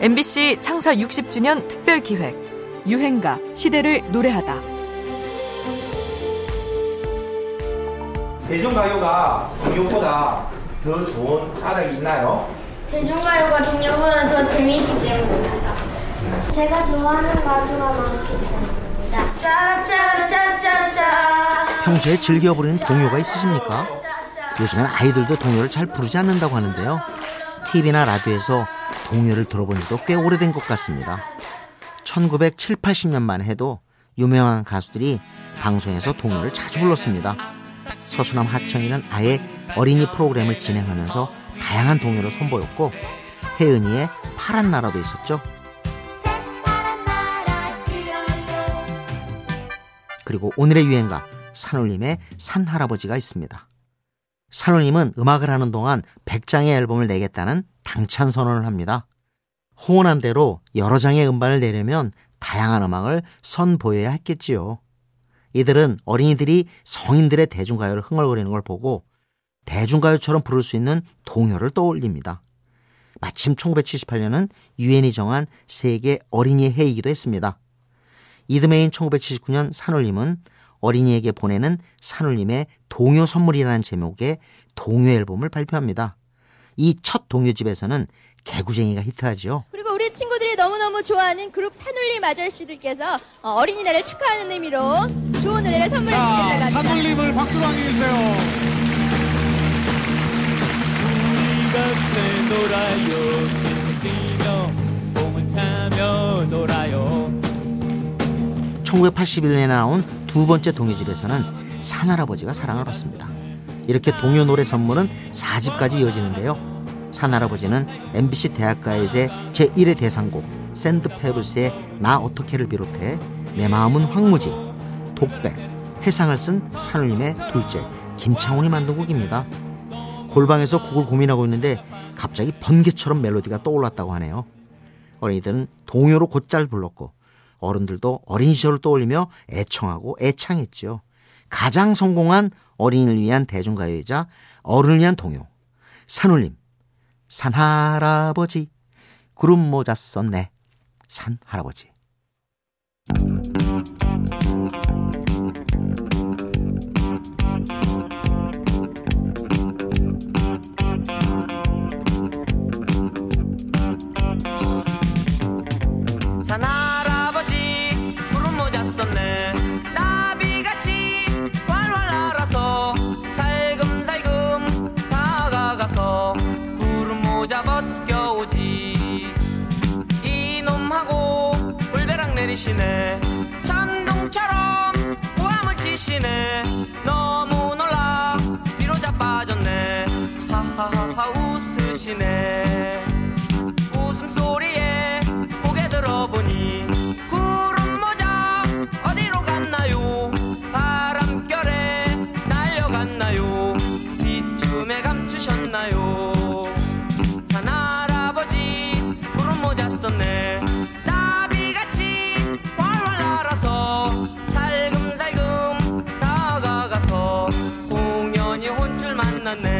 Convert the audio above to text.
MBC 창사 60주년 특별 기획 유행가 시대를 노래하다. 대중가요가 동요보다 더 좋은 까닭이 있나요? 대중가요가 동요보다 더 재미있기 때문입니다. 제가 좋아하는 가수가 많기 때문입니다. 짜라짜라짜짜짜. 평소에 즐겨 부르는 동요가 있으십니까? 요즘엔 아이들도 동요를 잘 부르지 않는다고 하는데요. TV나 라디오에서 동요를 들어본 지도 꽤 오래된 것 같습니다. 1970, 80년만 해도 유명한 가수들이 방송에서 동요를 자주 불렀습니다. 서수남 하청이는 아예 어린이 프로그램을 진행하면서 다양한 동요를 선보였고 혜은이의 파란 나라도 있었죠. 그리고 오늘의 유행가 산울림의 산할아버지가 있습니다. 산울림은 음악을 하는 동안 100장의 앨범을 내겠다는 당찬 선언을 합니다. 호언한 대로 여러 장의 음반을 내려면 다양한 음악을 선보여야 했겠지요. 이들은 어린이들이 성인들의 대중가요를 흥얼거리는 걸 보고 대중가요처럼 부를 수 있는 동요를 떠올립니다. 마침 1978년은 유엔이 정한 세계 어린이의 해이기도 했습니다. 이듬해인 1979년 산울림은 어린이에게 보내는 산울림의 동요 선물이라는 제목의 동요 앨범을 발표합니다. 이 첫 동요집에서는 개구쟁이가 히트하지요. 그리고 우리 친구들이 너무너무 좋아하는 그룹 산울림 아저씨들께서 어, 어린이날을 축하하는 의미로 좋은 노래를 선물해 자, 주시겠다고 합니다. 산울림을 박수로 환영해주세요. 같이 놀아요 뛰며 공을 차며 놀아요 1981년에 나온 두 번째 동요집에서는 산할아버지가 사랑을 받습니다. 이렇게 동요 노래 선물은 4집까지 이어지는데요. 산할아버지는 MBC 대학가요제 제1회 대상곡 샌드페블스의 나 어떻게를 비롯해 내 마음은 황무지, 독백, 회상을 쓴 산울림의 둘째 김창훈이 만든 곡입니다. 골방에서 곡을 고민하고 있는데 갑자기 번개처럼 멜로디가 떠올랐다고 하네요. 어린이들은 동요로 곧잘 불렀고 어른들도 어린 시절을 떠올리며 애청하고 애창했지요. 가장 성공한 어린이를 위한 대중가요이자 어른을 위한 동요. 산울림, 산할아버지, 구름 모자 썼네, 산할아버지. 내리시네. 천둥처럼 고함을 치시네. 너무 놀라 뒤로 자빠졌네. 하하하하 웃으시네 만났네